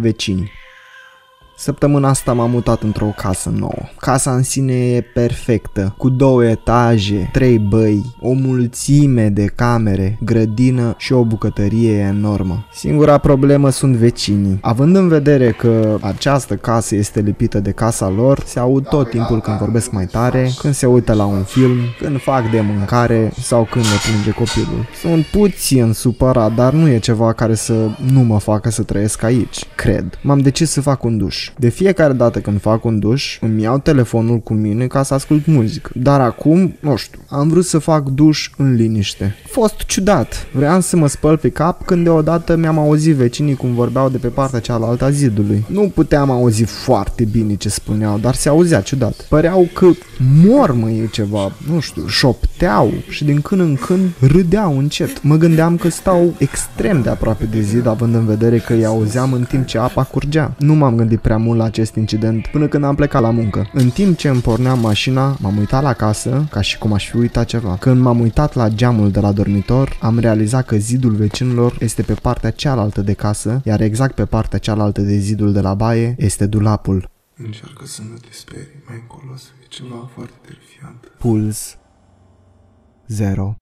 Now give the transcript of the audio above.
Betinho? Săptămâna asta m-am mutat într-o casă nouă. Casa în sine e perfectă, cu două etaje, trei băi, o mulțime de camere, grădină și o bucătărie enormă. Singura problemă sunt vecinii. Având în vedere că această casă este lipită de casa lor, se aud tot timpul când vorbesc mai tare, când se uită la un film, când fac de mâncare sau când le plânge copilul. Sunt puțin supărat, dar nu e ceva care să nu mă facă să trăiesc aici, cred. M-am decis să fac un duș. De fiecare dată când fac un duș, îmi iau telefonul cu mine ca să ascult muzică. Dar acum, nu știu, am vrut să fac duș în liniște. Fost ciudat. Vreau să mă spăl pe cap când deodată mi-am auzit vecinii cum vorbeau de pe partea cealaltă a zidului. Nu puteam auzi foarte bine ce spuneau, dar se auzea ciudat. Păreau că mor măi ceva, nu știu, șopteau și din când în când râdeau încet. Mă gândeam că stau extrem de aproape de zid, având în vedere că îi auzeam în timp ce apa curgea. Nu m-am gândit prea mult la acest incident până când am plecat la muncă. În timp ce îmi porneam mașina, m-am uitat la casă, ca și cum aș fi uitat ceva. Când m-am uitat la geamul de la dormitor, am realizat că zidul vecinilor este pe partea cealaltă de casă, iar exact pe partea cealaltă de zidul de la baie este dulapul. Încearcă să nu te sperii, mai încolo să fie ceva foarte terifiant. Puls 0